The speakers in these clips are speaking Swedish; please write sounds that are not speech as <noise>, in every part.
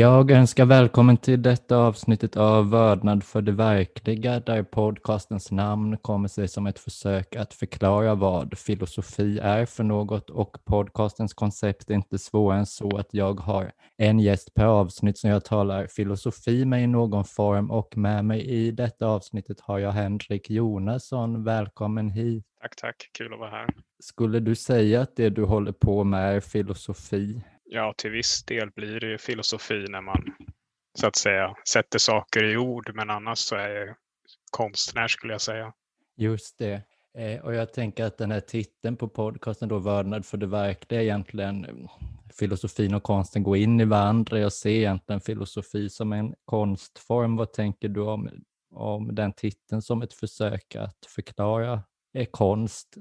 Jag önskar välkommen till detta avsnittet av Vördnad för det verkliga, där podcastens namn kommer sig som ett försök att förklara vad filosofi är för något och podcastens koncept är inte svårare än så att jag har en gäst per avsnitt som jag talar filosofi med i någon form och med mig i detta avsnittet har jag Henrik Jonasson. Välkommen hit. Tack, tack. Kul att vara här. Skulle du säga att det du håller på med är filosofi? Ja, till viss del blir det ju filosofi när man så att säga sätter saker i ord, men annars så är jag konstnär skulle jag säga. Just det. Eh, och jag tänker att den här titeln på podcasten då, Vördnad för det verkliga, egentligen mm, filosofin och konsten går in i varandra. Jag ser egentligen filosofi som en konstform. Vad tänker du om, om den titeln som ett försök att förklara är konst?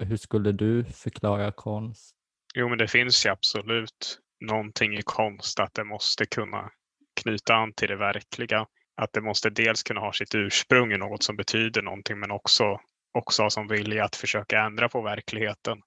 Hur skulle du förklara konst? Jo, men det finns ju absolut någonting i konst att det måste kunna knyta an till det verkliga. Att det måste dels kunna ha sitt ursprung i något som betyder någonting, men också, också ha som vilja att försöka ändra på verkligheten.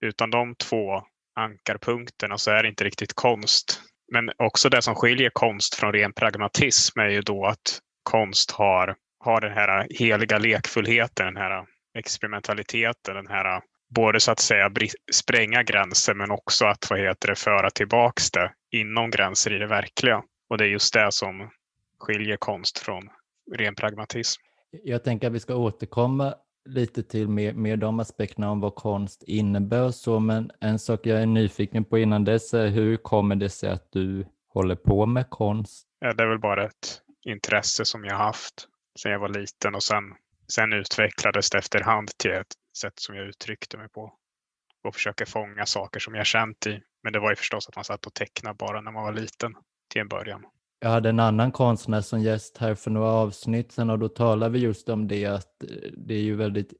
Utan de två ankarpunkterna så är det inte riktigt konst. Men också det som skiljer konst från ren pragmatism är ju då att konst har, har den här heliga lekfullheten, den här experimentaliteten, den här både så att säga spränga gränser men också att vad heter det, föra tillbaks det inom gränser i det verkliga. Och det är just det som skiljer konst från ren pragmatism. Jag tänker att vi ska återkomma lite till mer, mer de aspekterna om vad konst innebär och så, men en sak jag är nyfiken på innan dess är hur kommer det sig att du håller på med konst? Ja, det är väl bara ett intresse som jag haft sedan jag var liten och sen, sen utvecklades det efterhand till ett sätt som jag uttryckte mig på och försöker fånga saker som jag känt i. Men det var ju förstås att man satt och tecknade bara när man var liten till en början. Jag hade en annan konstnär som gäst här för några avsnitt sedan och då talade vi just om det att eh, det är ju väldigt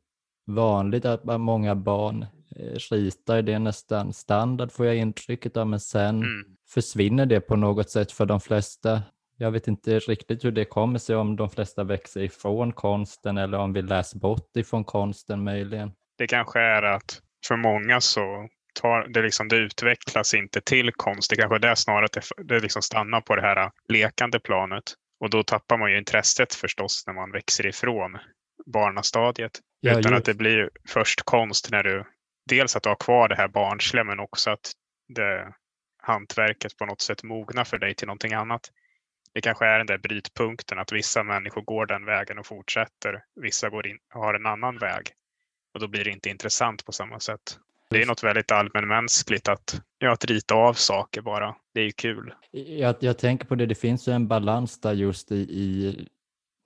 vanligt att många barn eh, ritar, det är nästan standard får jag intrycket av, men sen mm. försvinner det på något sätt för de flesta. Jag vet inte riktigt hur det kommer sig, om de flesta växer ifrån konsten eller om vi läs bort ifrån konsten möjligen. Det kanske är att för många så tar det, liksom, det utvecklas inte till konst. Det kanske är det snarare att det, det liksom stannar på det här lekande planet. Och då tappar man ju intresset förstås när man växer ifrån barnastadiet. Ja, Utan just. att det blir först konst när du dels att du har kvar det här barnsliga men också att det hantverket på något sätt mognar för dig till någonting annat det kanske är den där brytpunkten att vissa människor går den vägen och fortsätter. Vissa går in, har en annan väg och då blir det inte intressant på samma sätt. Det är något väldigt allmänmänskligt att, ja, att rita av saker bara. Det är ju kul. Jag, jag tänker på det, det finns ju en balans där just i, i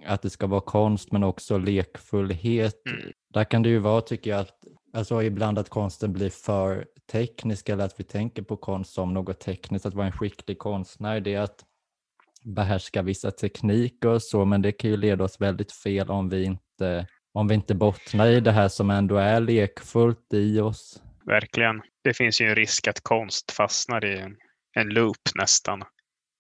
att det ska vara konst men också lekfullhet. Mm. Där kan det ju vara, tycker jag, att alltså ibland att konsten blir för teknisk eller att vi tänker på konst som något tekniskt, att vara en skicklig konstnär. Det är att behärska vissa tekniker och så, men det kan ju leda oss väldigt fel om vi inte, om vi inte bottnar i det här som ändå är lekfullt i oss. Verkligen. Det finns ju en risk att konst fastnar i en, en loop nästan,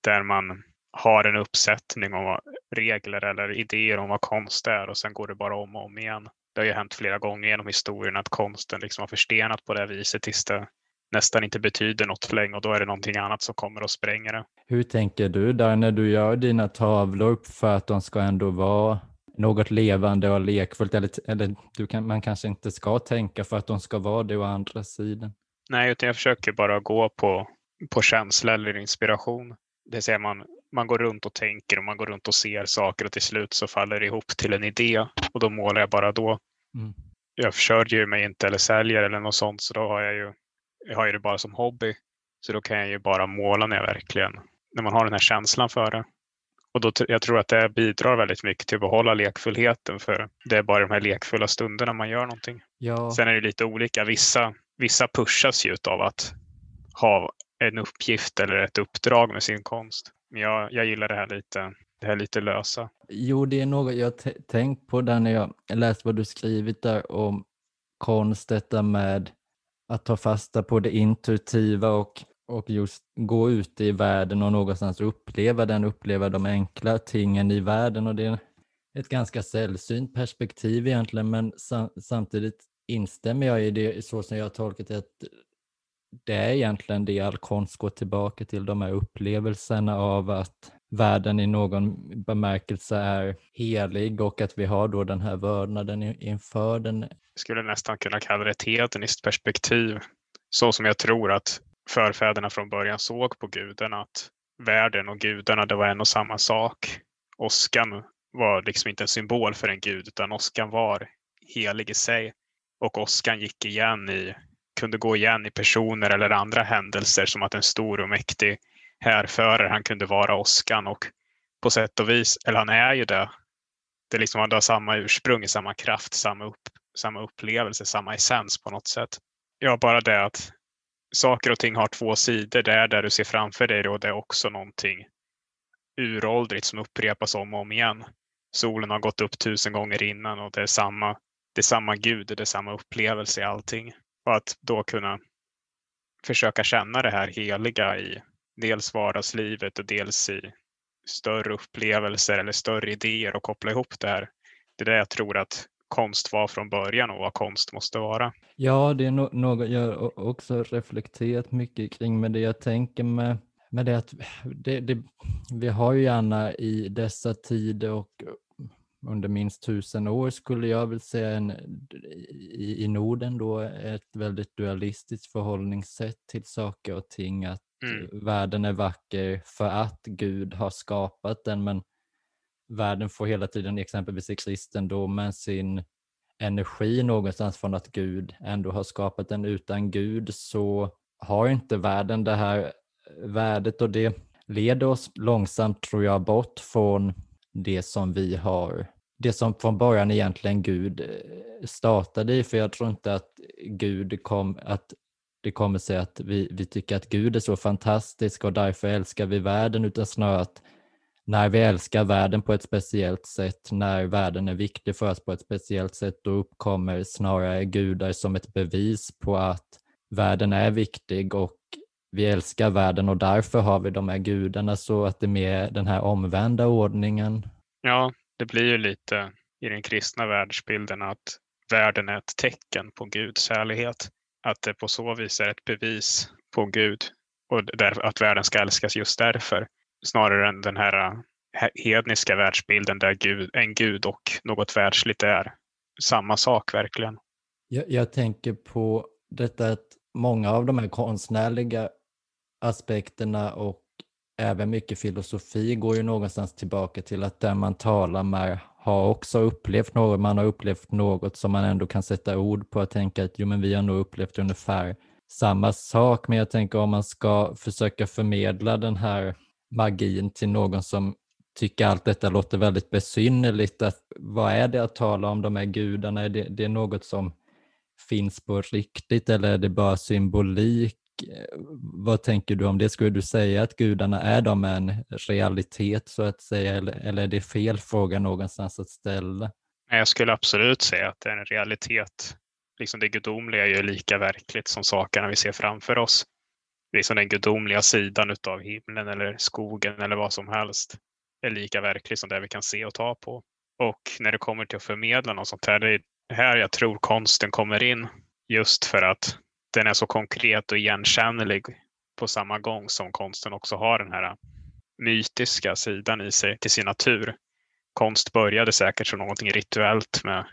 där man har en uppsättning av regler eller idéer om vad konst är och sen går det bara om och om igen. Det har ju hänt flera gånger genom historien att konsten liksom har förstenat på det viset tills det nästan inte betyder något längre och då är det någonting annat som kommer och spränger det. Hur tänker du där när du gör dina tavlor för att de ska ändå vara något levande och lekfullt? Eller, eller du kan, man kanske inte ska tänka för att de ska vara det å andra sidan? Nej, utan jag försöker bara gå på, på känsla eller inspiration. Det säga man, man går runt och tänker och man går runt och ser saker och till slut så faller det ihop till en idé och då målar jag bara då. Mm. Jag försörjer mig inte eller säljer eller något sånt så då har jag ju jag har ju det bara som hobby. Så då kan jag ju bara måla när jag verkligen, när man har den här känslan för det. Och då, jag tror att det bidrar väldigt mycket till att behålla lekfullheten för det är bara de här lekfulla stunderna man gör någonting. Ja. Sen är det lite olika. Vissa, vissa pushas ju av att ha en uppgift eller ett uppdrag med sin konst. Men jag, jag gillar det här lite, det här lite lösa. Jo, det är något jag tänkt på där när jag läst vad du skrivit där om konst, detta med att ta fasta på det intuitiva och, och just gå ut i världen och någonstans uppleva den, uppleva de enkla tingen i världen. Och det är ett ganska sällsynt perspektiv egentligen, men sam samtidigt instämmer jag i det så som jag har tolkat det, att det är egentligen det all konst går tillbaka till, de här upplevelserna av att världen i någon bemärkelse är helig och att vi har då den här vördnaden inför den. Jag skulle nästan kunna kalla det ett hedoniskt perspektiv. Så som jag tror att förfäderna från början såg på guden, att världen och gudarna det var en och samma sak. Åskan var liksom inte en symbol för en gud utan åskan var helig i sig. Och åskan gick igen i, kunde gå igen i personer eller andra händelser som att en stor och mäktig härförare, han kunde vara åskan och på sätt och vis, eller han är ju det. Det liksom, han har samma ursprung, samma kraft, samma, upp, samma upplevelse, samma essens på något sätt. Ja, bara det att saker och ting har två sidor. Det är där du ser framför dig och det är också någonting uråldrigt som upprepas om och om igen. Solen har gått upp tusen gånger innan och det är samma, det är samma gud, det är samma upplevelse i allting. Och att då kunna försöka känna det här heliga i dels vardagslivet och dels i större upplevelser eller större idéer och koppla ihop det här. Det är det jag tror att konst var från början och vad konst måste vara. Ja, det är no något jag också reflekterat mycket kring, men det jag tänker med, med det att det, det, vi har ju gärna i dessa tider och under minst tusen år skulle jag väl säga en, i, i Norden då ett väldigt dualistiskt förhållningssätt till saker och ting. Att mm. världen är vacker för att Gud har skapat den men världen får hela tiden exempelvis i kristendomen sin energi någonstans från att Gud ändå har skapat den. Utan Gud så har inte världen det här eh, värdet och det leder oss långsamt tror jag bort från det som vi har, det som från början egentligen Gud eh, startade i. För jag tror inte att Gud kom, att det kommer sig att vi, vi tycker att Gud är så fantastisk och därför älskar vi världen, utan snarare att när vi älskar världen på ett speciellt sätt, när världen är viktig för oss på ett speciellt sätt, då uppkommer snarare gudar som ett bevis på att världen är viktig och vi älskar världen och därför har vi de här gudarna så att det är mer den här omvända ordningen. Ja, det blir ju lite i den kristna världsbilden att världen är ett tecken på Guds härlighet. Att det på så vis är ett bevis på Gud och att världen ska älskas just därför snarare än den här äh, hedniska världsbilden där Gud, en gud och något världsligt är samma sak verkligen. Jag, jag tänker på detta att många av de här konstnärliga aspekterna och även mycket filosofi går ju någonstans tillbaka till att där man talar med har också upplevt något, man har upplevt något som man ändå kan sätta ord på och tänka att jo men vi har nog upplevt ungefär samma sak, men jag tänker om man ska försöka förmedla den här magin till någon som tycker allt detta låter väldigt besynnerligt. Att, vad är det att tala om de här gudarna? Är det, det är något som finns på riktigt eller är det bara symbolik? Vad tänker du om det? Skulle du säga att gudarna är de en realitet så att säga eller, eller är det fel fråga någonstans att ställa? Jag skulle absolut säga att det är en realitet. Liksom det gudomliga är ju lika verkligt som sakerna vi ser framför oss liksom den gudomliga sidan av himlen eller skogen eller vad som helst är lika verklig som det vi kan se och ta på. Och när det kommer till att förmedla något sånt här, det är här jag tror konsten kommer in. Just för att den är så konkret och igenkännlig på samma gång som konsten också har den här mytiska sidan i sig till sin natur. Konst började säkert som någonting rituellt med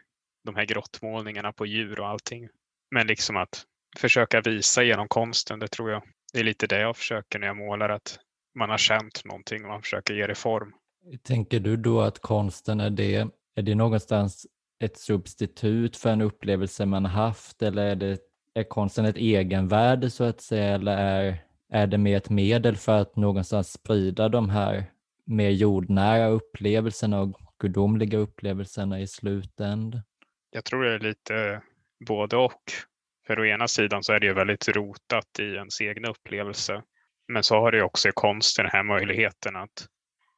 de här grottmålningarna på djur och allting. Men liksom att försöka visa genom konsten, det tror jag det är lite det jag försöker när jag målar, att man har känt någonting och man försöker ge det form. Tänker du då att konsten är det, är det någonstans ett substitut för en upplevelse man haft eller är, det, är konsten ett egenvärde så att säga eller är, är det mer ett medel för att någonstans sprida de här mer jordnära upplevelserna och gudomliga upplevelserna i slutändan? Jag tror det är lite både och. För å ena sidan så är det ju väldigt rotat i ens egna upplevelse. Men så har det också i konsten den här möjligheten att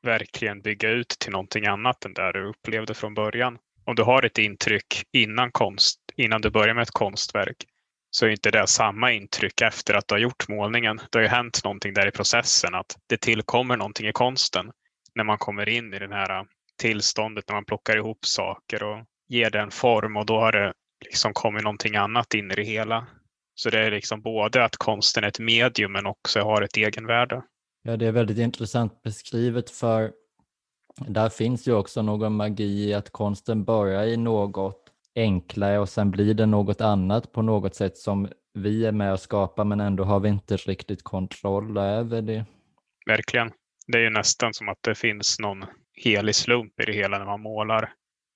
verkligen bygga ut till någonting annat än det du upplevde från början. Om du har ett intryck innan, konst, innan du börjar med ett konstverk så är inte det samma intryck efter att du har gjort målningen. Det har ju hänt någonting där i processen, att det tillkommer någonting i konsten när man kommer in i det här äh, tillståndet, när man plockar ihop saker och ger den form och då har det liksom kommit någonting annat in i det hela Så det är liksom både att konsten är ett medium men också har ett egenvärde. Ja, det är väldigt intressant beskrivet för där finns ju också någon magi i att konsten börjar i något enklare och sen blir det något annat på något sätt som vi är med och skapar men ändå har vi inte riktigt kontroll över det. Verkligen. Det är ju nästan som att det finns någon helig slump i det hela när man målar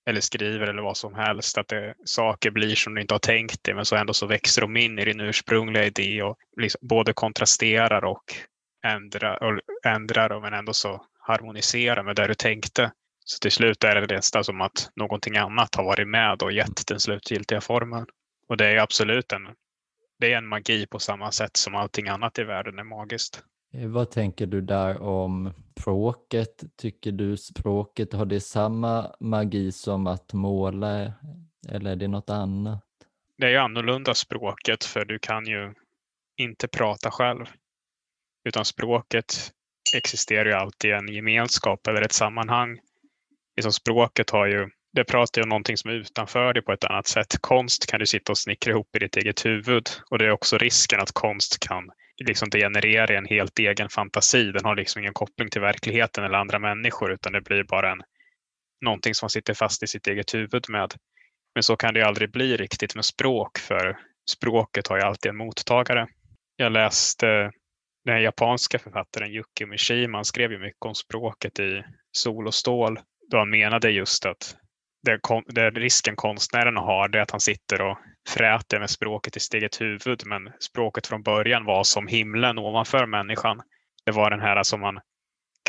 eller skriver eller vad som helst. Att det, saker blir som du inte har tänkt dig men så ändå så växer de in i din ursprungliga idé och liksom både kontrasterar och ändrar, och ändrar men ändå så harmoniserar med det du tänkte. Så till slut är det nästan som att någonting annat har varit med och gett den slutgiltiga formen. Och det är absolut en, det är en magi på samma sätt som allting annat i världen är magiskt. Eh, vad tänker du där om språket? Tycker du språket har det samma magi som att måla eller är det något annat? Det är ju annorlunda språket för du kan ju inte prata själv. Utan språket existerar ju alltid i en gemenskap eller ett sammanhang. Liksom språket har ju, det pratar ju om någonting som är utanför dig på ett annat sätt. Konst kan du sitta och snickra ihop i ditt eget huvud och det är också risken att konst kan liksom generera en helt egen fantasi. Den har liksom ingen koppling till verkligheten eller andra människor utan det blir bara en, någonting som man sitter fast i sitt eget huvud med. Men så kan det ju aldrig bli riktigt med språk för språket har ju alltid en mottagare. Jag läste den japanska författaren Yuki Mishima, han skrev ju mycket om språket i Sol och stål då han menade just att det, det risken konstnären har det är att han sitter och fräter med språket i sitt eget huvud men språket från början var som himlen ovanför människan. Det var den här som man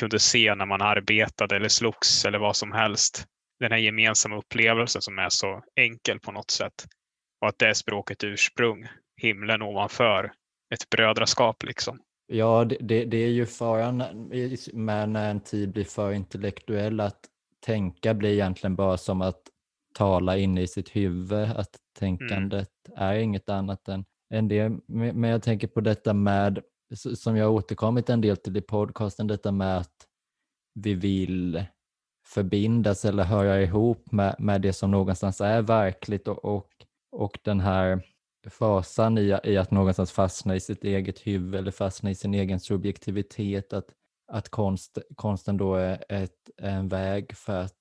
kunde se när man arbetade eller slogs eller vad som helst. Den här gemensamma upplevelsen som är så enkel på något sätt. Och att det är språket ursprung, himlen ovanför, ett brödraskap liksom. Ja, det, det, det är ju faran med när en tid blir för intellektuell att tänka blir egentligen bara som att tala inne i sitt huvud, att tänkandet mm. är inget annat än, än det. Men jag tänker på detta med, som jag återkommit en del till i podcasten, detta med att vi vill förbindas eller höra ihop med, med det som någonstans är verkligt och, och, och den här fasan i, i att någonstans fastna i sitt eget huvud eller fastna i sin egen subjektivitet, att, att konst, konsten då är ett, en väg för att,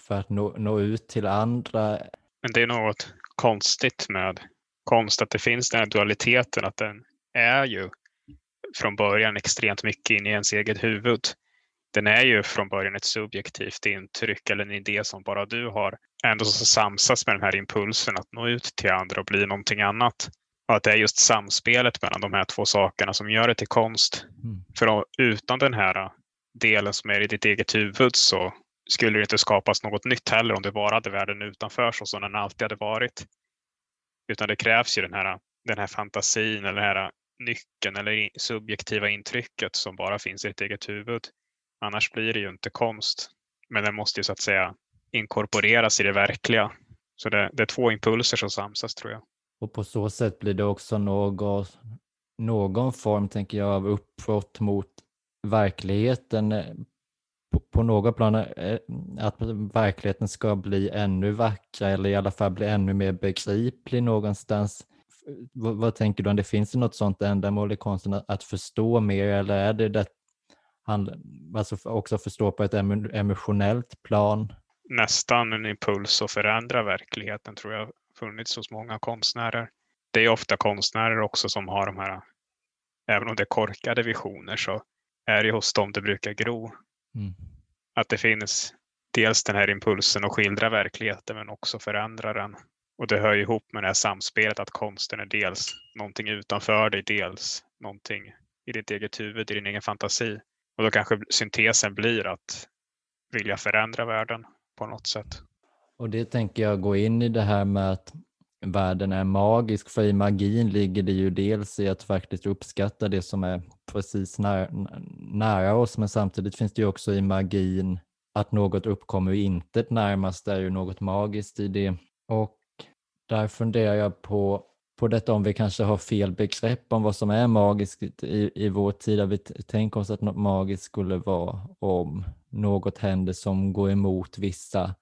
för att nå, nå ut till andra. Men det är något konstigt med konst, att det finns den här dualiteten, att den är ju från början extremt mycket in i ens eget huvud. Den är ju från början ett subjektivt intryck eller en idé som bara du har. Ändå så samsas med den här impulsen att nå ut till andra och bli någonting annat. Och att det är just samspelet mellan de här två sakerna som gör det till konst. Mm. För utan den här delen som är i ditt eget huvud så skulle det inte skapas något nytt heller om det bara hade världen utanför så som den alltid hade varit. Utan det krävs ju den här, den här fantasin eller den här nyckeln eller subjektiva intrycket som bara finns i ditt eget huvud. Annars blir det ju inte konst. Men den måste ju så att säga inkorporeras i det verkliga. Så det, det är två impulser som samsas tror jag. Och på så sätt blir det också någon, någon form, tänker jag, av uppbrott mot verkligheten på, på något plan, eh, att verkligheten ska bli ännu vackrare eller i alla fall bli ännu mer begriplig någonstans. Vad, vad tänker du om det finns något sådant ändamål i konsten att, att förstå mer eller är det, det alltså också förstå på ett emotionellt plan? Nästan en impuls att förändra verkligheten tror jag funnits hos många konstnärer. Det är ofta konstnärer också som har de här, även om det är korkade visioner så är det hos dem det brukar gro. Mm. Att det finns dels den här impulsen att skildra verkligheten men också förändra den. Och det hör ihop med det här samspelet att konsten är dels någonting utanför dig, dels någonting i ditt eget huvud, i din egen fantasi. Och då kanske syntesen blir att vilja förändra världen på något sätt. Och det tänker jag gå in i det här med att världen är magisk, för i magin ligger det ju dels i att faktiskt uppskatta det som är precis nära, nära oss, men samtidigt finns det ju också i magin att något uppkommer i intet närmast, det är ju något magiskt i det. Och där funderar jag på, på detta om vi kanske har fel begrepp om vad som är magiskt i, i vår tid. Vi tänker oss att något magiskt skulle vara om något händer som går emot vissa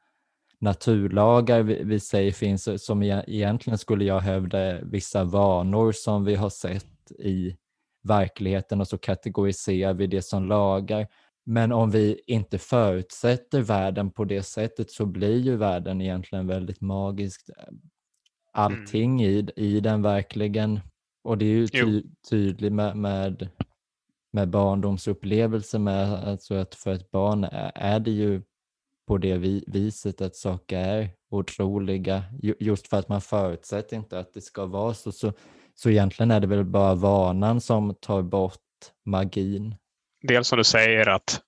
naturlagar vi, vi säger finns, som egentligen skulle jag hävda vissa vanor som vi har sett i verkligheten och så kategoriserar vi det som lagar. Men om vi inte förutsätter världen på det sättet så blir ju världen egentligen väldigt magisk. Allting mm. i, i den verkligen, och det är ju ty, tydligt med, med, med barndomsupplevelser med alltså att för ett barn är, är det ju på det vi, viset att saker är otroliga just för att man förutsätter inte att det ska vara så. Så, så egentligen är det väl bara vanan som tar bort magin. Dels som du säger att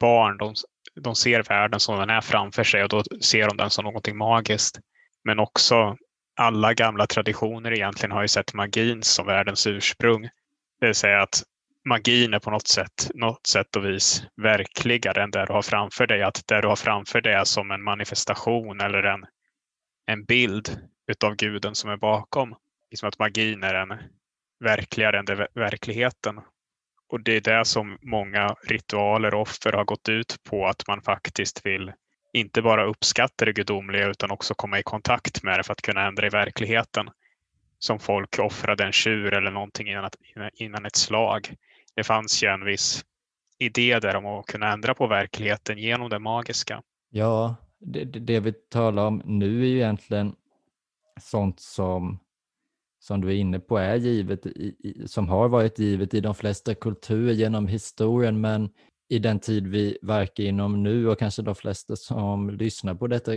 barn de, de ser världen som den är framför sig och då ser de den som någonting magiskt. Men också alla gamla traditioner egentligen har ju sett magin som världens ursprung. Det vill säga att magin är på något sätt, något sätt och vis verkligare än det du har framför dig. Att det du har framför dig är som en manifestation eller en, en bild utav guden som är bakom. Liksom att magin är en verkligare än det, verkligheten. Och det är det som många ritualer och offer har gått ut på, att man faktiskt vill inte bara uppskatta det gudomliga utan också komma i kontakt med det för att kunna ändra i verkligheten. Som folk offrade en tjur eller någonting innan, innan ett slag. Det fanns ju en viss idé där om att kunna ändra på verkligheten genom det magiska. Ja, det, det vi talar om nu är ju egentligen sånt som som du är inne på är givet, i, som har varit givet i de flesta kulturer genom historien, men i den tid vi verkar inom nu och kanske de flesta som lyssnar på detta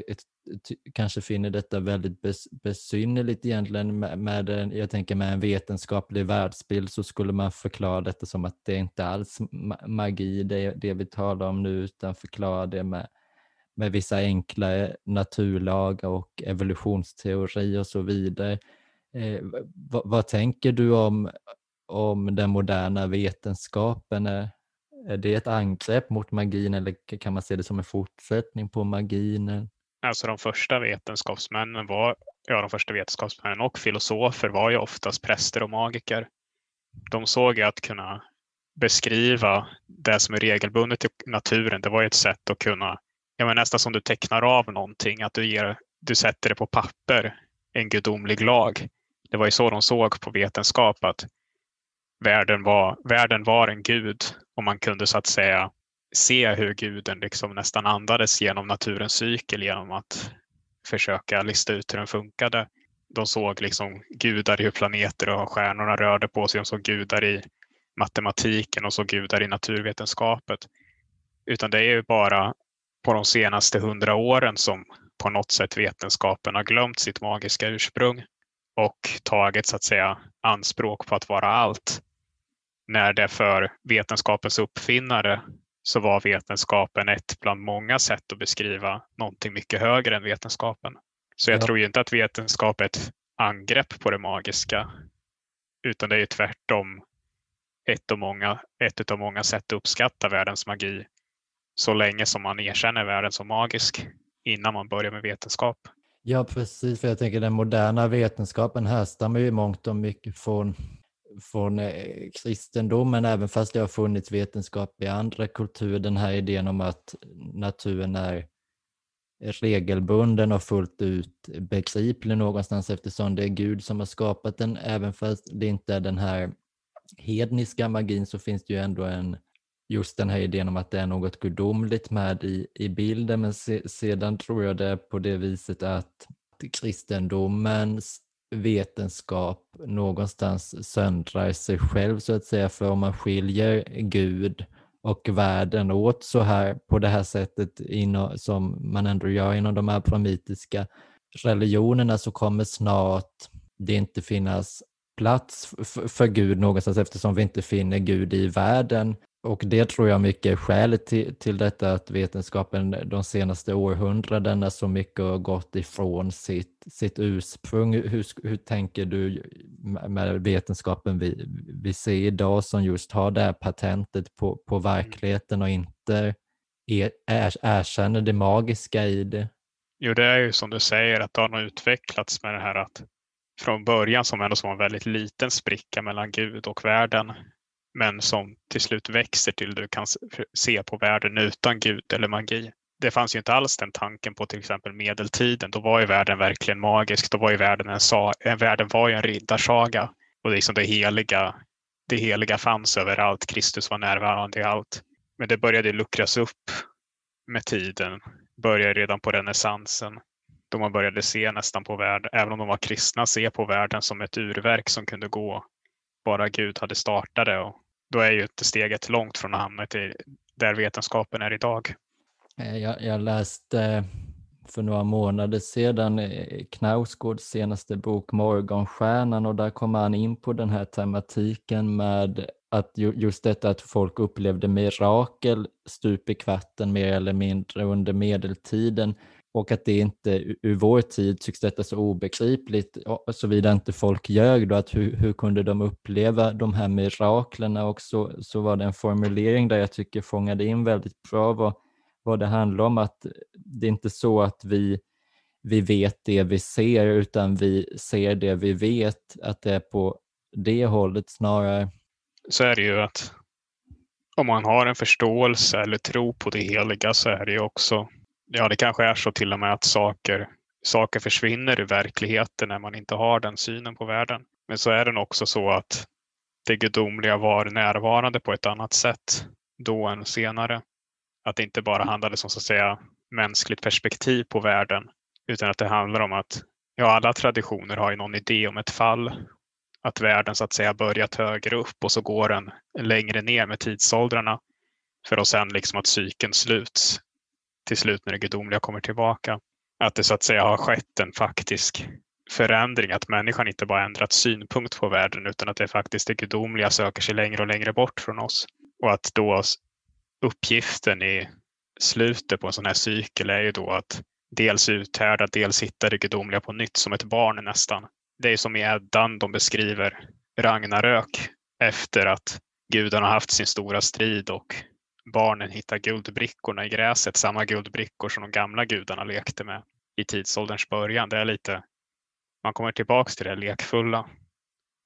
kanske finner detta väldigt bes, besynnerligt egentligen med, med en, jag tänker med en vetenskaplig världsbild så skulle man förklara detta som att det inte alls magi det, det vi talar om nu utan förklara det med, med vissa enkla eh, naturlagar och evolutionsteori och så vidare. Eh, vad, vad, tänker du om, om den moderna vetenskapen? Är, är det ett angrepp mot magin eller kan man se det som en fortsättning på magin? Alltså de första vetenskapsmännen var, ja de första vetenskapsmännen och filosofer var ju oftast präster och magiker. De såg ju att kunna beskriva det som är regelbundet i naturen, det var ju ett sätt att kunna, ja men nästan som du tecknar av någonting, att du, ger, du sätter det på papper, en gudomlig lag. Det var ju så de såg på vetenskap, att världen var, världen var en gud och man kunde så att säga se hur guden liksom nästan andades genom naturens cykel genom att försöka lista ut hur den funkade. De såg liksom gudar i hur planeter och stjärnorna rörde på sig. De såg gudar i matematiken och såg gudar i naturvetenskapet. Utan det är ju bara på de senaste hundra åren som på något sätt vetenskapen har glömt sitt magiska ursprung och tagit så att säga anspråk på att vara allt. När det för vetenskapens uppfinnare så var vetenskapen ett bland många sätt att beskriva någonting mycket högre än vetenskapen. Så jag ja. tror ju inte att vetenskap är ett angrepp på det magiska, utan det är ju tvärtom ett av många, ett av många sätt att uppskatta världens magi så länge som man erkänner världen som magisk innan man börjar med vetenskap. Ja, precis. För jag tänker den moderna vetenskapen härstammar ju mångt och mycket från, från eh, kristendomen, även fast det har funnits vetenskap i andra kulturer. Den här idén om att naturen är regelbunden och fullt ut begriplig någonstans eftersom det är Gud som har skapat den. Även fast det inte är den här hedniska magin så finns det ju ändå en just den här idén om att det är något gudomligt med i, i bilden. Men se, sedan tror jag det är på det viset att kristendomens vetenskap någonstans söndrar sig själv så att säga. För om man skiljer Gud och världen åt så här på det här sättet inom, som man ändå gör inom de här pramitiska religionerna så kommer snart det inte finnas plats för Gud någonstans eftersom vi inte finner Gud i världen och det tror jag mycket är skälet till, till detta att vetenskapen de senaste århundradena så mycket har gått ifrån sitt, sitt ursprung. Hur, hur tänker du med vetenskapen vi, vi ser idag som just har det här patentet på, på mm. verkligheten och inte er, er, erkänner det magiska i det? Jo, det är ju som du säger att det har utvecklats med det här att från början som ändå var en väldigt liten spricka mellan Gud och världen men som till slut växer till du kan se på världen utan Gud eller magi. det fanns ju inte alls den tanken på till exempel medeltiden. Då var ju världen verkligen magisk. Då var ju världen en, sa, världen var ju en riddarsaga och det, liksom det, heliga, det heliga fanns överallt. Kristus var närvarande i allt. Men det började luckras upp med tiden. Började redan på renässansen då man började se nästan på världen, även om de var kristna, se på världen som ett urverk som kunde gå bara Gud hade startat det. Och då är ju inte steget långt från att hamna till där vetenskapen är idag. Eh, jag, jag läste eh, för några månader sedan eh, Knausgårds senaste bok Morgonstjärnan och där kommer han in på den här tematiken med att just detta att folk upplevde mirakel stup i kvarten mer eller mindre under medeltiden och att det inte ur vår tid tycks detta så obegripligt, såvida inte folk ljög då, att hur, hur kunde de uppleva de här miraklerna och så, så var det en formulering där jag tycker fångade in väldigt bra vad, vad det handlar om, att det är inte så att vi, vi vet det vi ser, utan vi ser det vi vet, att det är på det hållet snarare. Så är det ju att om man har en förståelse eller tro på det heliga så är det ju också ja, det kanske är så till och med att saker, saker försvinner ur verkligheten när man inte har den synen på världen. Men så är det också så att det gudomliga var närvarande på ett annat sätt då än senare. Att det inte bara handlade som så att säga mänskligt perspektiv på världen utan att det handlar om att ja, alla traditioner har ju någon idé om ett fall. Att världen så att säga börjat högre upp och så går den längre ner med tidsåldrarna för att sen liksom att cykeln sluts till slut när det gudomliga kommer tillbaka. Att det så att säga har skett en faktisk förändring, att människan inte bara ändrat synpunkt på världen utan att det faktiskt det gudomliga söker sig längre och längre bort från oss. Och att då uppgiften i slutet på en sån här cykel är ju då att dels uthärda, dels hitta det gudomliga på nytt som ett barn nästan. Det är som i Eddan de beskriver Ragnarök efter att gudarna haft sin stora strid och barnen hittar guldbrickorna i gräset, samma guldbrickor som de gamla gudarna lekte med i tidsålderns början. Det är lite, man kommer tillbaks till det lekfulla,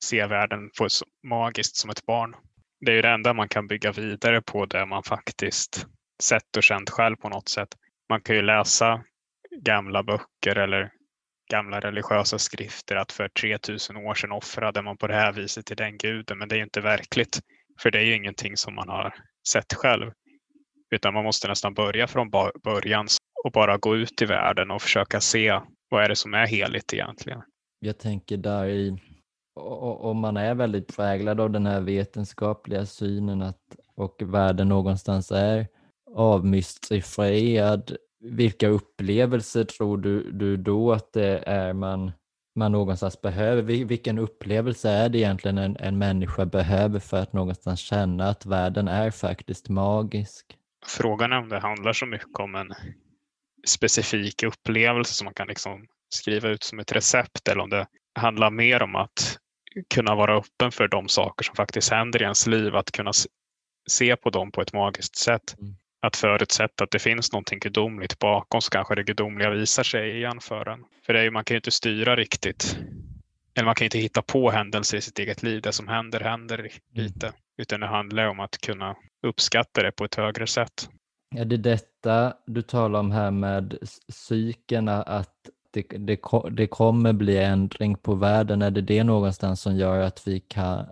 se världen på så magiskt som ett barn. Det är ju det enda man kan bygga vidare på det man faktiskt sett och känt själv på något sätt. Man kan ju läsa gamla böcker eller gamla religiösa skrifter att för 3000 år sedan offrade man på det här viset till den guden, men det är ju inte verkligt. För det är ju ingenting som man har sett själv. Utan man måste nästan börja från början och bara gå ut i världen och försöka se vad är det som är heligt egentligen. Jag tänker där i, om man är väldigt präglad av den här vetenskapliga synen att, och världen någonstans är avmystifierad, vilka upplevelser tror du, du då att det är man man någonstans behöver. Vilken upplevelse är det egentligen en, en människa behöver för att någonstans känna att världen är faktiskt magisk? Frågan är om det handlar så mycket om en specifik upplevelse som man kan liksom skriva ut som ett recept eller om det handlar mer om att kunna vara öppen för de saker som faktiskt händer i ens liv, att kunna se på dem på ett magiskt sätt. Mm att förutsätta att det finns någonting gudomligt bakom så kanske det gudomliga visar sig igen för en. För det är ju, man kan ju inte styra riktigt. Eller man kan inte hitta på händelser i sitt eget liv. Det som händer händer mm. lite. Utan det handlar om att kunna uppskatta det på ett högre sätt. Är det detta du talar om här med psyken, att det, det, det kommer bli ändring på världen? Är det det någonstans som gör att vi kan,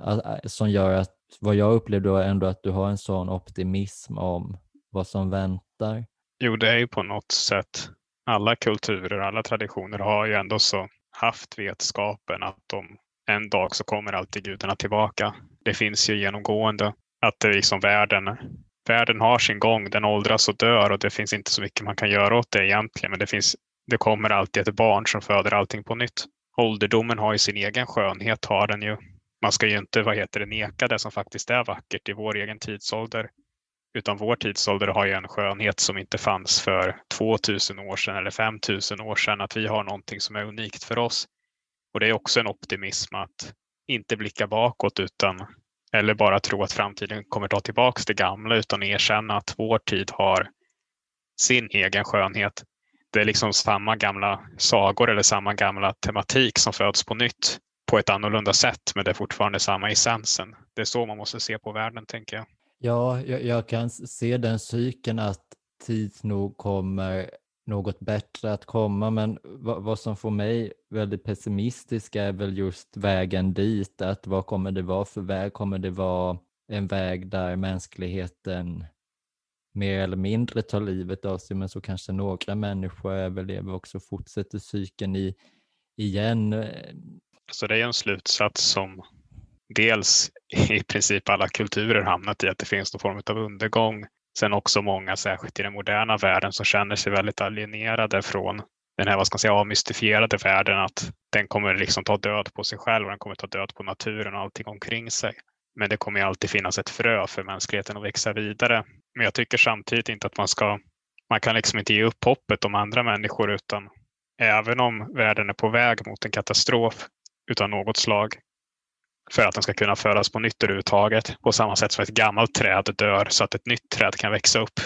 som gör att vad jag upplevde var ändå att du har en sån optimism om vad som väntar? Jo, det är ju på något sätt alla kulturer, alla traditioner har ju ändå så haft vetskapen att de en dag så kommer alltid gudarna tillbaka. Det finns ju genomgående att det liksom världen, världen har sin gång, den åldras och dör och det finns inte så mycket man kan göra åt det egentligen. Men det, finns, det kommer alltid ett barn som föder allting på nytt. Ålderdomen har ju sin egen skönhet, har den ju. Man ska ju inte vad heter det, neka det som faktiskt är vackert i vår egen tidsålder. Utan vår tidsålder har ju en skönhet som inte fanns för 2000 år sedan eller 5000 år sedan. Att vi har någonting som är unikt för oss. Och det är också en optimism att inte blicka bakåt utan eller bara tro att framtiden kommer ta tillbaka det gamla utan erkänna att vår tid har sin egen skönhet. Det är liksom samma gamla sagor eller samma gamla tematik som föds på nytt på ett annorlunda sätt men det är fortfarande samma essensen. Det är så man måste se på världen tänker jag. Ja, jag, jag, kan se den cykeln att tids nog kommer något bättre att komma, men vad, vad, som får mig väldigt pessimistisk är väl just vägen dit, att vad kommer det vara för väg? Kommer det vara en väg där mänskligheten mer eller mindre tar livet av sig, men så kanske några människor överlever och så fortsätter cykeln i, igen. Så det är en slutsats som dels i princip alla kulturer hamnat i, att det finns någon form av undergång. Sen också många, särskilt i den moderna världen, som känner sig väldigt alienerade från den här vad ska man säga, avmystifierade världen, att den kommer liksom ta död på sig själv och den kommer ta död på naturen och allting omkring sig. Men det kommer alltid finnas ett frö för mänskligheten att växa vidare. Men jag tycker samtidigt inte att man ska, man kan liksom inte ge upp hoppet om andra människor utan även om världen är på väg mot en katastrof utan något slag för att den ska kunna födas på nytt överhuvudtaget. På samma sätt som ett gammalt träd dör så att ett nytt träd kan växa upp.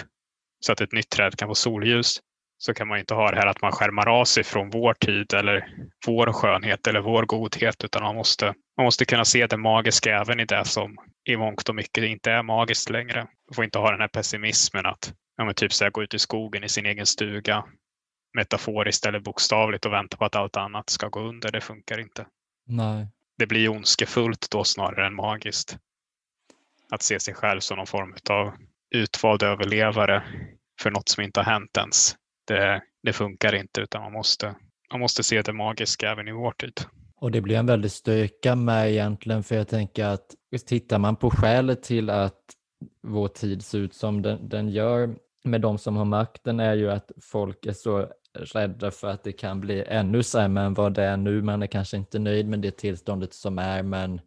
Så att ett nytt träd kan få solljus. Så kan man inte ha det här att man skärmar av sig från vår tid eller vår skönhet eller vår godhet utan man måste, man måste kunna se det magiska även i det som i mångt och mycket inte är magiskt längre. Man får inte ha den här pessimismen att ja, men typ så här, gå ut i skogen i sin egen stuga metaforiskt eller bokstavligt och vänta på att allt annat ska gå under. Det funkar inte. Nej. Det blir ondskefullt då snarare än magiskt. Att se sig själv som någon form av utvald överlevare för något som inte har hänt ens. Det, det funkar inte utan man måste, man måste se det magiska även i vår tid. Och det blir en väldig styrka med egentligen, för jag tänker att tittar man på skälet till att vår tid ser ut som den, den gör med de som har makten är ju att folk är så rädda för att det kan bli ännu sämre än vad det är nu. Man är kanske inte nöjd med det tillståndet som är, men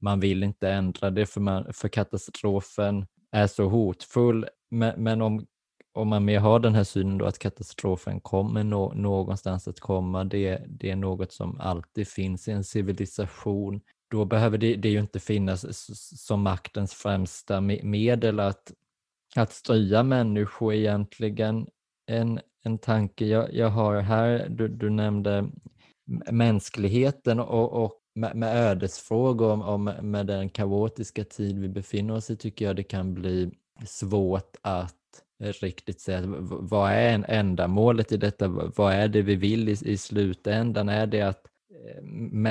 man vill inte ändra det för, man, för katastrofen är så hotfull. Men, men om, om man mer har den här synen då att katastrofen kommer nå, någonstans att komma, det, det är något som alltid finns i en civilisation. Då behöver det, det ju inte finnas som maktens främsta medel att, att styra människor egentligen. En, en tanke jag, jag har här, du, du nämnde mänskligheten och, och med, med ödesfrågor om, om, med den kaotiska tid vi befinner oss i tycker jag det kan bli svårt att riktigt säga vad är en ändamålet i detta? Vad är det vi vill i, i slutändan? Är det att Eh,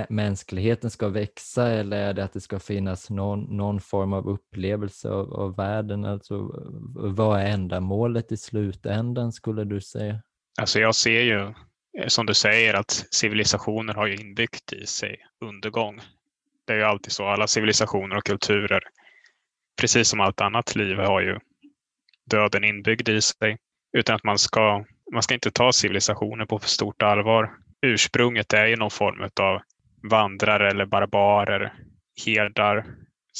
mänskligheten ska växa eller är det att det ska finnas någon, någon form av upplevelse av, av världen? Alltså, vad är ändamålet i slutändan skulle du säga? Alltså jag ser ju, eh, som du säger, att civilisationer har ju inbyggt i sig undergång. Det är ju alltid så, alla civilisationer och kulturer, precis som allt annat liv, har ju döden inbyggd i sig. Utan att man ska, man ska inte ta civilisationer på för stort allvar ursprunget är ju någon form av vandrare eller barbarer, herdar,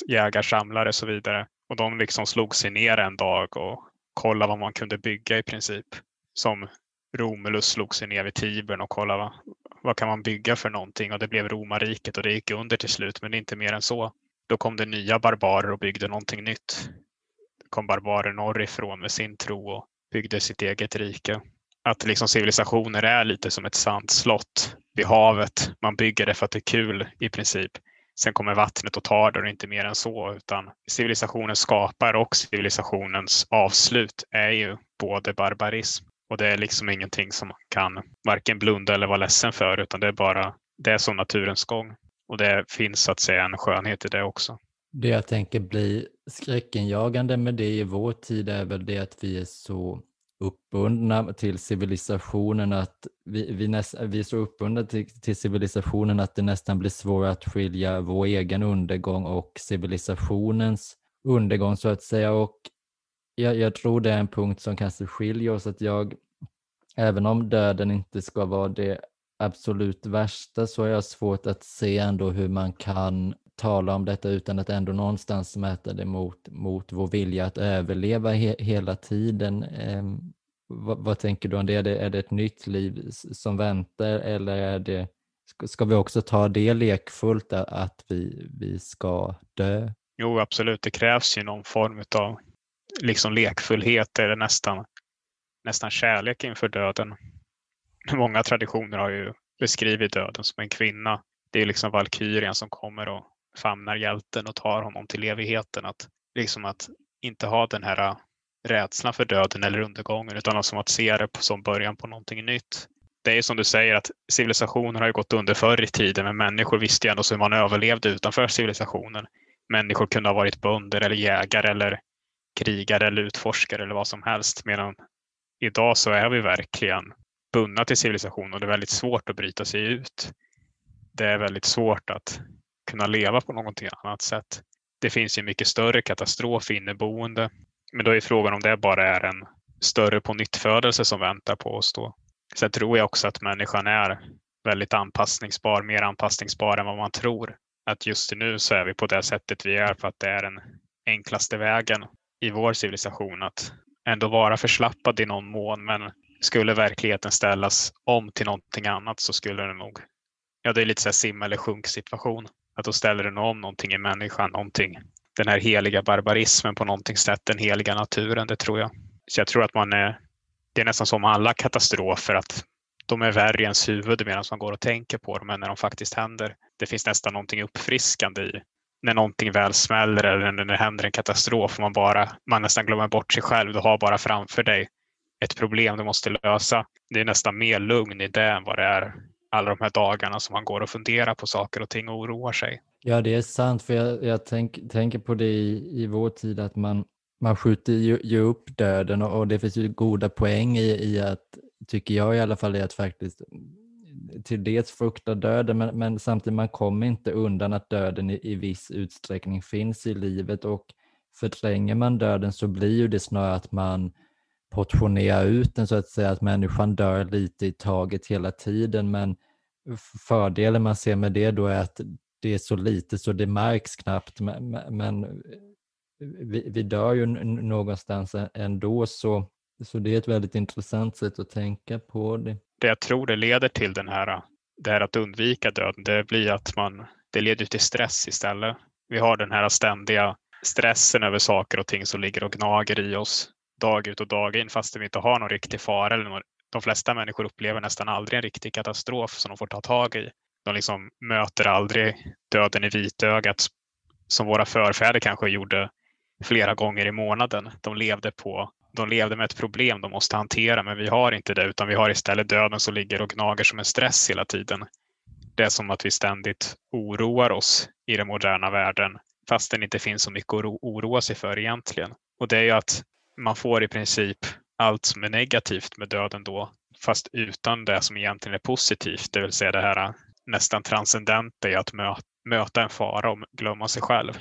jägarsamlare och så vidare. Och de liksom slog sig ner en dag och kollade vad man kunde bygga i princip. Som Romulus slog sig ner vid Tibern och kollade vad, vad kan man bygga för någonting och det blev romarriket och det gick under till slut men det är inte mer än så. Då kom det nya barbarer och byggde någonting nytt. Det kom barbarer norrifrån med sin tro och byggde sitt eget rike att liksom civilisationer är lite som ett sant slott vid havet. Man bygger det för att det är kul i princip. Sen kommer vattnet och tar det och inte mer än så. Utan civilisationens skapar och civilisationens avslut är ju både barbarism och det är liksom ingenting som man kan varken blunda eller vara ledsen för utan det är bara det är som naturens gång. Och det finns så att säga en skönhet i det också. Det jag tänker bli skräckenjagande med det i vår tid är väl det att vi är så uppbundna till civilisationen att vi, vi, näst, vi är så uppbundna till, till, civilisationen att det nästan blir svårt att skilja vår egen undergång och civilisationens undergång så att säga. Och jag, jag tror det är en punkt som kanske skiljer oss att jag, även om döden inte ska vara det absolut värsta så har jag svårt att se ändå hur man kan tala om detta utan att ändå någonstans mäta det mot, mot vår vilja att överleva he, hela tiden. Eh, vad, vad, tänker du om det? Är, det? är det ett nytt liv som väntar eller är det, ska, vi också ta det lekfullt att vi, vi ska dö? Jo, absolut. Det krävs ju någon form av liksom lekfullhet eller nästan, nästan kärlek inför döden. Många traditioner har ju beskrivit döden som en kvinna. Det är liksom valkyrien som kommer och famnar hjälten och tar honom till evigheten. Att, liksom att inte ha den här äh, rädslan för döden eller undergången utan som att se det som början på någonting nytt. Det är som du säger att civilisationer har gått under förr i tiden men människor visste ju ändå hur man överlevde utanför civilisationen. Människor kunde ha varit bönder eller jägare eller krigare eller utforskare eller vad som helst medan idag så är vi verkligen bundna till civilisationen och det är väldigt svårt att bryta sig ut. Det är väldigt svårt att kunna leva på någonting annat sätt. Det finns ju mycket större katastrof inneboende. Men då är frågan om det bara är en större på nyttfödelse som väntar på oss då. Sen tror jag också att människan är väldigt anpassningsbar, mer anpassningsbar än vad man tror. Att just nu så är vi på det sättet vi är för att det är den enklaste vägen i vår civilisation att ändå vara förslappad i någon mån. Men skulle verkligheten ställas om till någonting annat så skulle det nog, ja det är lite så här sim eller sjunk situation. Att då ställer den om någonting i människan, någonting, den här heliga barbarismen på någonting sätt, den heliga naturen, det tror jag. Så jag tror att man är, det är nästan som alla katastrofer, att de är värre i ens huvud medan man går och tänker på dem än när de faktiskt händer. Det finns nästan någonting uppfriskande i när någonting väl smäller eller när det händer en katastrof och man bara, man nästan glömmer bort sig själv. Du har bara framför dig ett problem du måste lösa. Det är nästan mer lugn i det än vad det är alla de här dagarna som man går och funderar på saker och ting och oroar sig. Ja, det är sant, för jag, jag tänk, tänker på det i, i vår tid att man, man skjuter ju, ju upp döden och, och, det finns ju goda poäng i, i att, tycker jag i alla fall, i att faktiskt mm, till dels frukta döden, men, men samtidigt man kommer inte undan att döden i, i viss utsträckning finns i livet och förtränger man döden så blir ju det snarare att man portionera ut den så att säga, att människan dör lite i taget hela tiden. Men fördelen man ser med det då är att det är så lite så det märks knappt. Men, men eh, vi, vi, dör ju någonstans ändå så, så det är ett väldigt intressant sätt att tänka på det. Det jag tror det leder till den här, det här att undvika döden, det blir att man, det leder till stress istället. Vi har den här ständiga stressen över saker och ting som ligger och gnager i oss dag ut och dag in fast vi inte har någon riktig fara. Eller de flesta människor upplever nästan aldrig en riktig katastrof som de får ta tag i. De liksom möter aldrig döden i vitögat som våra förfäder kanske gjorde flera gånger i månaden. De levde, på, de levde med ett problem de måste hantera men vi har inte det utan vi har istället döden som ligger och gnager som en stress hela tiden. Det är som att vi ständigt oroar oss i den moderna världen fast det inte finns så mycket att oroa sig för egentligen. Och det är ju att man får i princip allt som är negativt med döden då, fast utan det som egentligen är positivt, det vill säga det här äh, nästan transcendenta i att möta en fara och glömma sig själv.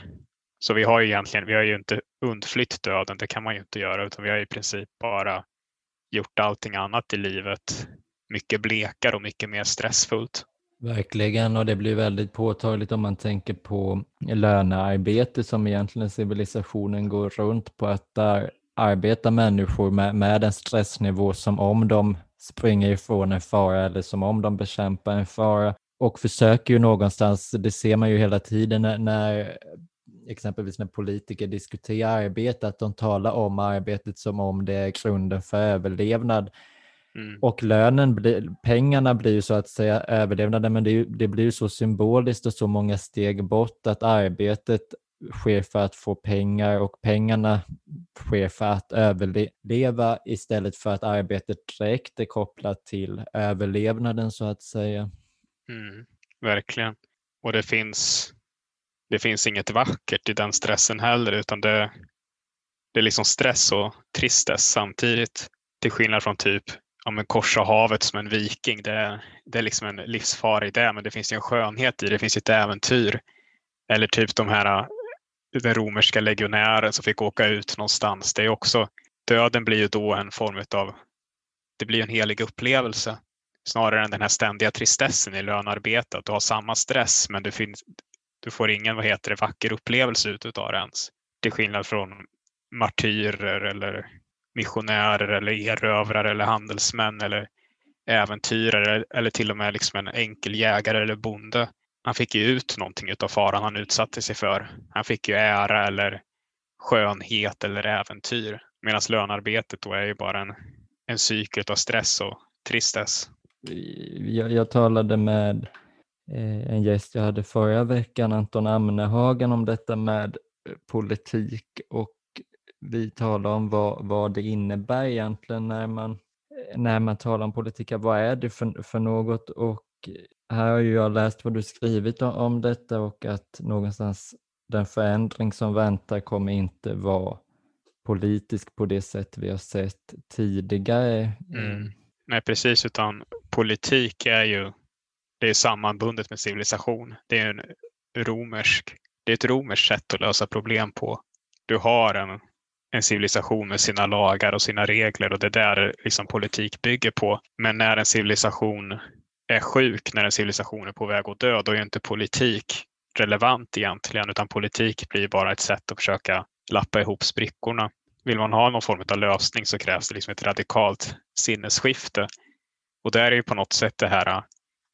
Så vi har ju egentligen, vi har ju inte undflytt döden, det kan man ju inte göra, utan vi har i princip bara gjort allting annat i livet mycket blekare och mycket mer stressfullt. Verkligen, och det blir väldigt påtagligt om man tänker på lönearbete som egentligen civilisationen går runt på att där arbetar människor med, med en stressnivå som om de springer ifrån en fara eller som om de bekämpar en fara och försöker ju någonstans, det ser man ju hela tiden när, när exempelvis när politiker diskuterar arbete, att de talar om arbetet som om det är grunden för överlevnad. Mm. Och lönen, blir, pengarna blir ju så att säga överlevnaden, men det, det blir ju så symboliskt och så många steg bort att arbetet sker för att få pengar och pengarna sker för att överleva istället för att arbetet direkt är kopplat till överlevnaden så att säga. Mm, verkligen. Och det finns, det finns inget vackert i den stressen heller utan det, det är liksom stress och tristess samtidigt. Till skillnad från typ ja, men korsa havet som en viking. Det, det är liksom en livsfara i det men det finns ju en skönhet i det. Det finns ett äventyr. Eller typ de här den romerska legionären som fick åka ut någonstans. Det är också, döden blir ju då en form av, det blir en helig upplevelse snarare än den här ständiga tristessen i lönearbetet. Du har samma stress men du, finns, du får ingen vad heter det, vacker upplevelse utav det ens. Till skillnad från martyrer eller missionärer eller erövrare eller handelsmän eller äventyrare eller till och med liksom en enkel jägare eller bonde han fick ju ut någonting av faran han utsatte sig för. Han fick ju ära eller skönhet eller äventyr. Medan lönarbetet då är ju bara en, en cykel av stress och tristess. Jag, jag talade med eh, en gäst jag hade förra veckan, Anton Amnehagen, om detta med eh, politik och vi talade om vad, vad det innebär egentligen när man, eh, när man talar om politik. Vad är det för, för något? Och här har jag läst vad du skrivit om, om detta och att någonstans den förändring som väntar kommer inte vara politisk på det sätt vi har sett tidigare. Mm. Nej, precis, utan politik är ju det är sammanbundet med civilisation. Det är en romersk, det är ett romerskt sätt att lösa problem på. Du har en, en civilisation med sina lagar och sina regler och det är där liksom politik bygger på. Men när en civilisation är sjuk, när en civilisation är på väg att dö, då är inte politik relevant egentligen, utan politik blir bara ett sätt att försöka lappa ihop sprickorna. Vill man ha någon form av lösning så krävs det liksom ett radikalt sinnesskifte. Och där är ju på något sätt det här äh,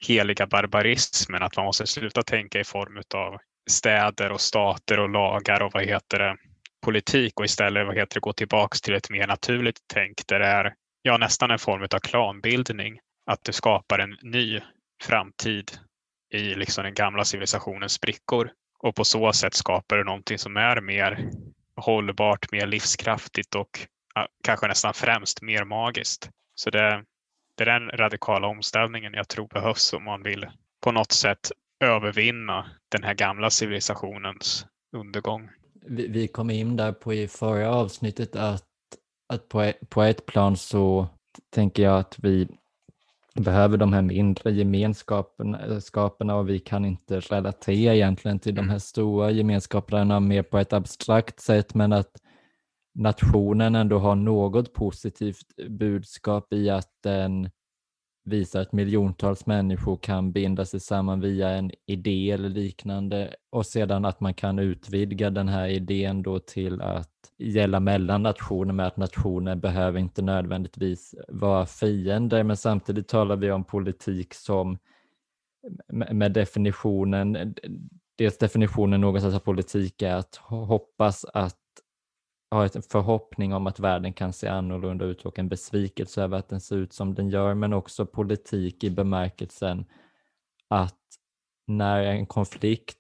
heliga barbarismen, att man måste sluta tänka i form av städer och stater och lagar och vad heter det, politik och istället vad heter det, gå tillbaks till ett mer naturligt tänk där det är ja, nästan en form av klanbildning. Att du skapar en ny framtid i liksom den gamla civilisationens sprickor och på så sätt skapar du någonting som är mer hållbart, mer livskraftigt och kanske nästan främst mer magiskt. Så det, det är den radikala omställningen jag tror behövs om man vill på något sätt övervinna den här gamla civilisationens undergång. Vi, vi kom in där på i förra avsnittet att, att på, ett, på ett plan så tänker jag att vi behöver de här mindre gemenskaperna och vi kan inte relatera egentligen till de här stora gemenskaperna mer på ett abstrakt sätt men att nationen ändå har något positivt budskap i att den visar att miljontals människor kan binda sig samman via en idé eller liknande och sedan att man kan utvidga den här idén då till att gälla mellan nationer med att nationer behöver inte nödvändigtvis vara fiender. Men samtidigt talar vi om politik som med definitionen, dels definitionen någonstans av politik är att hoppas att har en förhoppning om att världen kan se annorlunda ut och en besvikelse över att den ser ut som den gör, men också politik i bemärkelsen att när en konflikt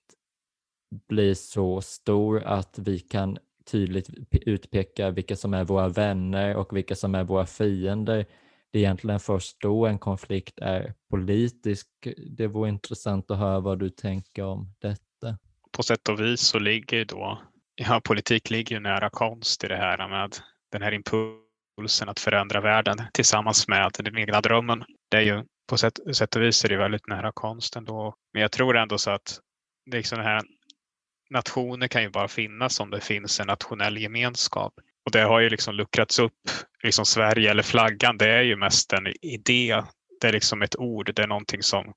blir så stor att vi kan tydligt utpeka vilka som är våra vänner och vilka som är våra fiender. Det är egentligen först då en konflikt är politisk. Det vore intressant att höra vad du tänker om detta. På sätt och vis så ligger då ja, politik ligger ju nära konst i det här med den här impulsen att förändra världen tillsammans med den egna drömmen. Det är ju på sätt, sätt och vis är det väldigt nära konsten då. Men jag tror ändå så att det liksom den här, nationer kan ju bara finnas om det finns en nationell gemenskap. Och det har ju liksom luckrats upp. Liksom Sverige eller flaggan, det är ju mest en idé. Det är liksom ett ord, det är någonting som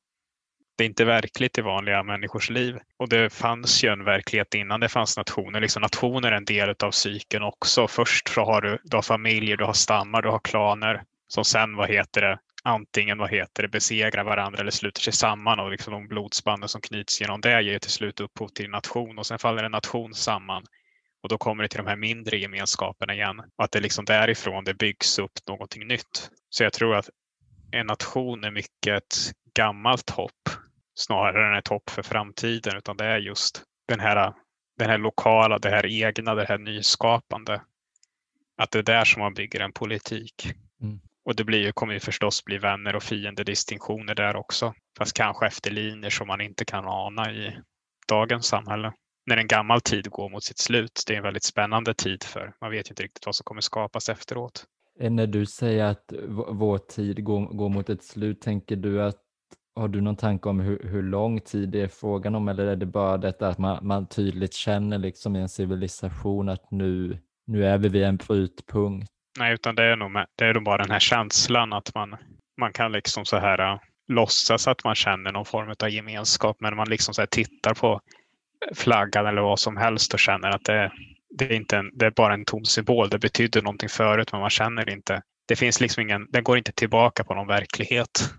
det är inte verkligt i vanliga människors liv. Och det fanns ju en verklighet innan det fanns nationer. Liksom nationer är en del av psyken också. Först så har du, du har familjer, du har stammar, du har klaner som sen, vad heter det, antingen vad heter det, besegrar varandra eller sluter sig samman och liksom de blodsbanden som knyts genom det ger till slut upphov till nation och sen faller en nation samman och då kommer det till de här mindre gemenskaperna igen och att det liksom därifrån det byggs upp någonting nytt. Så jag tror att en nation är mycket ett gammalt hopp snarare än ett hopp för framtiden utan det är just den här, den här lokala, det här egna, det här nyskapande. Att det är där som man bygger en politik. Mm. Och det blir, kommer ju förstås bli vänner och fiendedistinktioner där också. Fast kanske efter linjer som man inte kan ana i dagens samhälle. När en gammal tid går mot sitt slut. Det är en väldigt spännande tid för man vet inte riktigt vad som kommer skapas efteråt. När du säger att vår tid går, går mot ett slut, tänker du att har du någon tanke om hur, hur lång tid det är frågan om eller är det bara detta att man, man tydligt känner liksom i en civilisation att nu, nu är vi vid en brytpunkt? Nej, utan det är nog, det är nog bara den här känslan att man, man kan liksom så här äh, låtsas att man känner någon form av gemenskap men man liksom så här tittar på flaggan eller vad som helst och känner att det, det, är, inte en, det är bara en tom symbol. Det betyder någonting förut men man känner inte. Det finns liksom ingen, den går inte tillbaka på någon verklighet.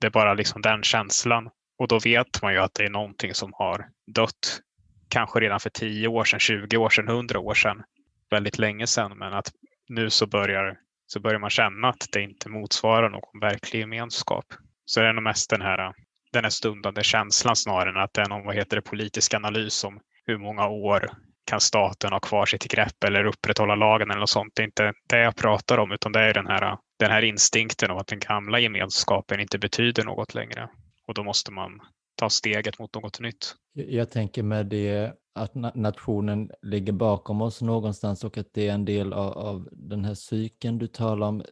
Det är bara liksom den känslan. Och då vet man ju att det är någonting som har dött. Kanske redan för 10 år sedan, 20 år sedan, 100 år sedan. Väldigt länge sedan. Men att nu så börjar, så börjar man känna att det inte motsvarar någon verklig gemenskap. Så det är nog mest den här, den här stundande känslan snarare än att det är någon vad heter det, politisk analys om hur många år kan staten ha kvar sitt grepp eller upprätthålla lagen eller något sånt. Det är inte det jag pratar om utan det är den här, den här instinkten av att den gamla gemenskapen inte betyder något längre. Och då måste man ta steget mot något nytt. Jag tänker med det att nationen ligger bakom oss någonstans och att det är en del av, av den här cykeln du talar om.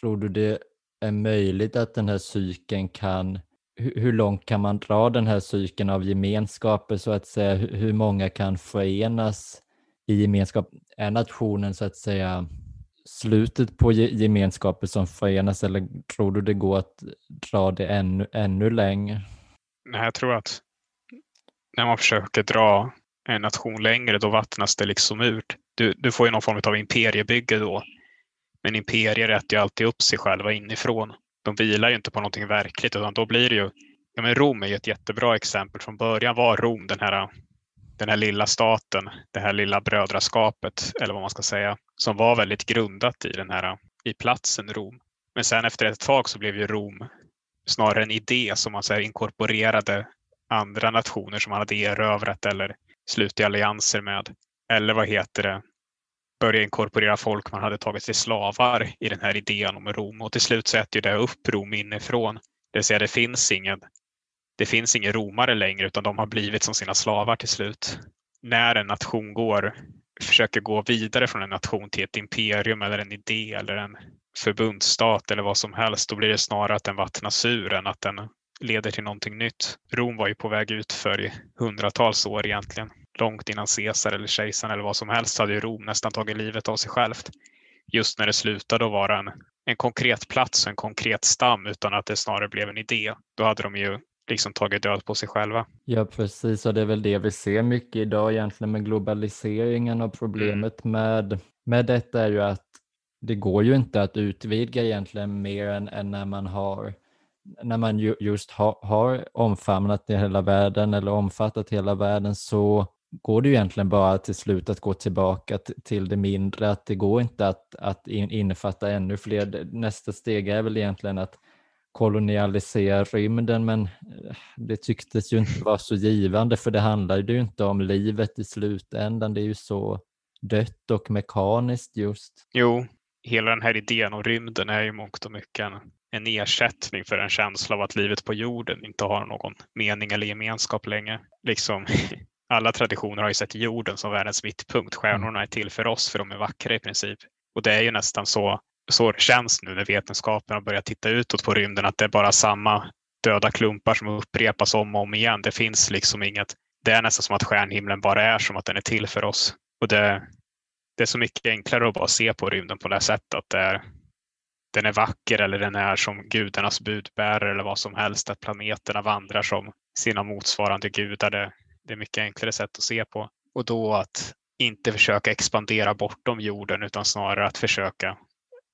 Tror du det är möjligt att den här cykeln kan hur långt kan man dra den här cykeln av gemenskaper så att säga? Hur många kan förenas i gemenskap? Är nationen så att säga slutet på gemenskaper som förenas eller tror du det går att dra det ännu, ännu längre? Nej, jag tror att när man försöker dra en nation längre då vattnas det liksom ut. Du, du får ju någon form av imperiebygge då. Men imperier äter ju alltid upp sig själva inifrån de vilar ju inte på någonting verkligt utan då blir det ju, ja men Rom är ju ett jättebra exempel. Från början var Rom den här, den här lilla staten, det här lilla brödraskapet eller vad man ska säga, som var väldigt grundat i den här, i platsen Rom. Men sen efter ett tag så blev ju Rom snarare en idé som man så inkorporerade andra nationer som man hade erövrat eller slutit allianser med. Eller vad heter det, börja inkorporera folk man hade tagit till slavar i den här idén om Rom och till slut så äter det upp Rom inifrån. Det vill säga det finns ingen det finns ingen romare längre utan de har blivit som sina slavar till slut. När en nation går, försöker gå vidare från en nation till ett imperium eller en idé eller en förbundsstat eller vad som helst, då blir det snarare att den vattnas ur än att den leder till någonting nytt. Rom var ju på väg ut för hundratals år egentligen långt innan Caesar eller kejsaren eller vad som helst hade ju Rom nästan tagit livet av sig självt. Just när det slutade att vara en, en konkret plats och en konkret stam utan att det snarare blev en idé. Då hade de ju liksom tagit död på sig själva. Ja, precis. Och det är väl det vi ser mycket idag egentligen med globaliseringen och problemet mm. med, med detta är ju att det går ju inte att utvidga egentligen mer än, än när man har när man ju, just har, har omfamnat hela världen eller omfattat hela världen så går det ju egentligen bara till slut att gå tillbaka till det mindre, att det går inte att, att innefatta ännu fler. Nästa steg är väl egentligen att kolonialisera rymden, men eh, det tycktes ju inte vara så givande, för det handlade ju inte om livet i slutändan, det är ju så dött och mekaniskt just. Jo, hela den här idén om rymden är ju mångt och mycket en, en ersättning för en känsla av att livet på jorden inte har någon mening eller gemenskap längre. Liksom <laughs> alla traditioner har ju sett jorden som världens mittpunkt. Stjärnorna är till för oss för de är vackra i princip. Och det är ju nästan så, så det känns nu när vetenskapen har börjat titta utåt på rymden att det är bara samma döda klumpar som upprepas om och om igen. Det finns liksom inget. Det är nästan som att stjärnhimlen bara är som att den är till för oss. Och det, det är så mycket enklare att bara se på rymden på det här sättet. Att det är, den är vacker eller den är som gudarnas budbärare eller vad som helst. Att planeterna vandrar som sina motsvarande gudar. Det, det är mycket enklare sätt att se på. Och då att inte försöka expandera bortom jorden utan snarare att försöka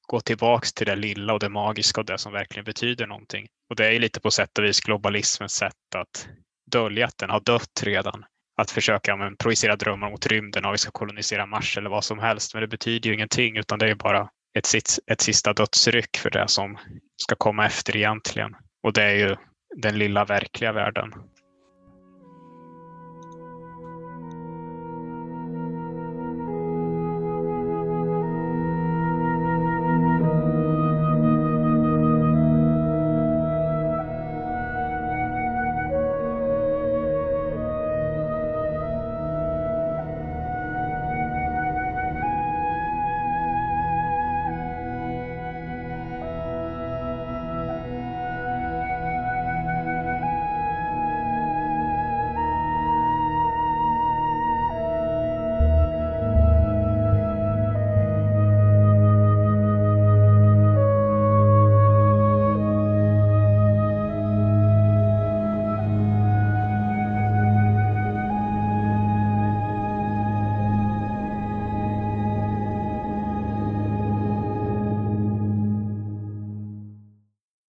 gå tillbaks till det lilla och det magiska och det som verkligen betyder någonting. Och det är lite på sätt och vis globalismens sätt att dölja att den har dött redan. Att försöka men, projicera drömmar mot rymden och vi ska kolonisera Mars eller vad som helst. Men det betyder ju ingenting utan det är bara ett, ett sista dödsryck för det som ska komma efter egentligen. Och det är ju den lilla verkliga världen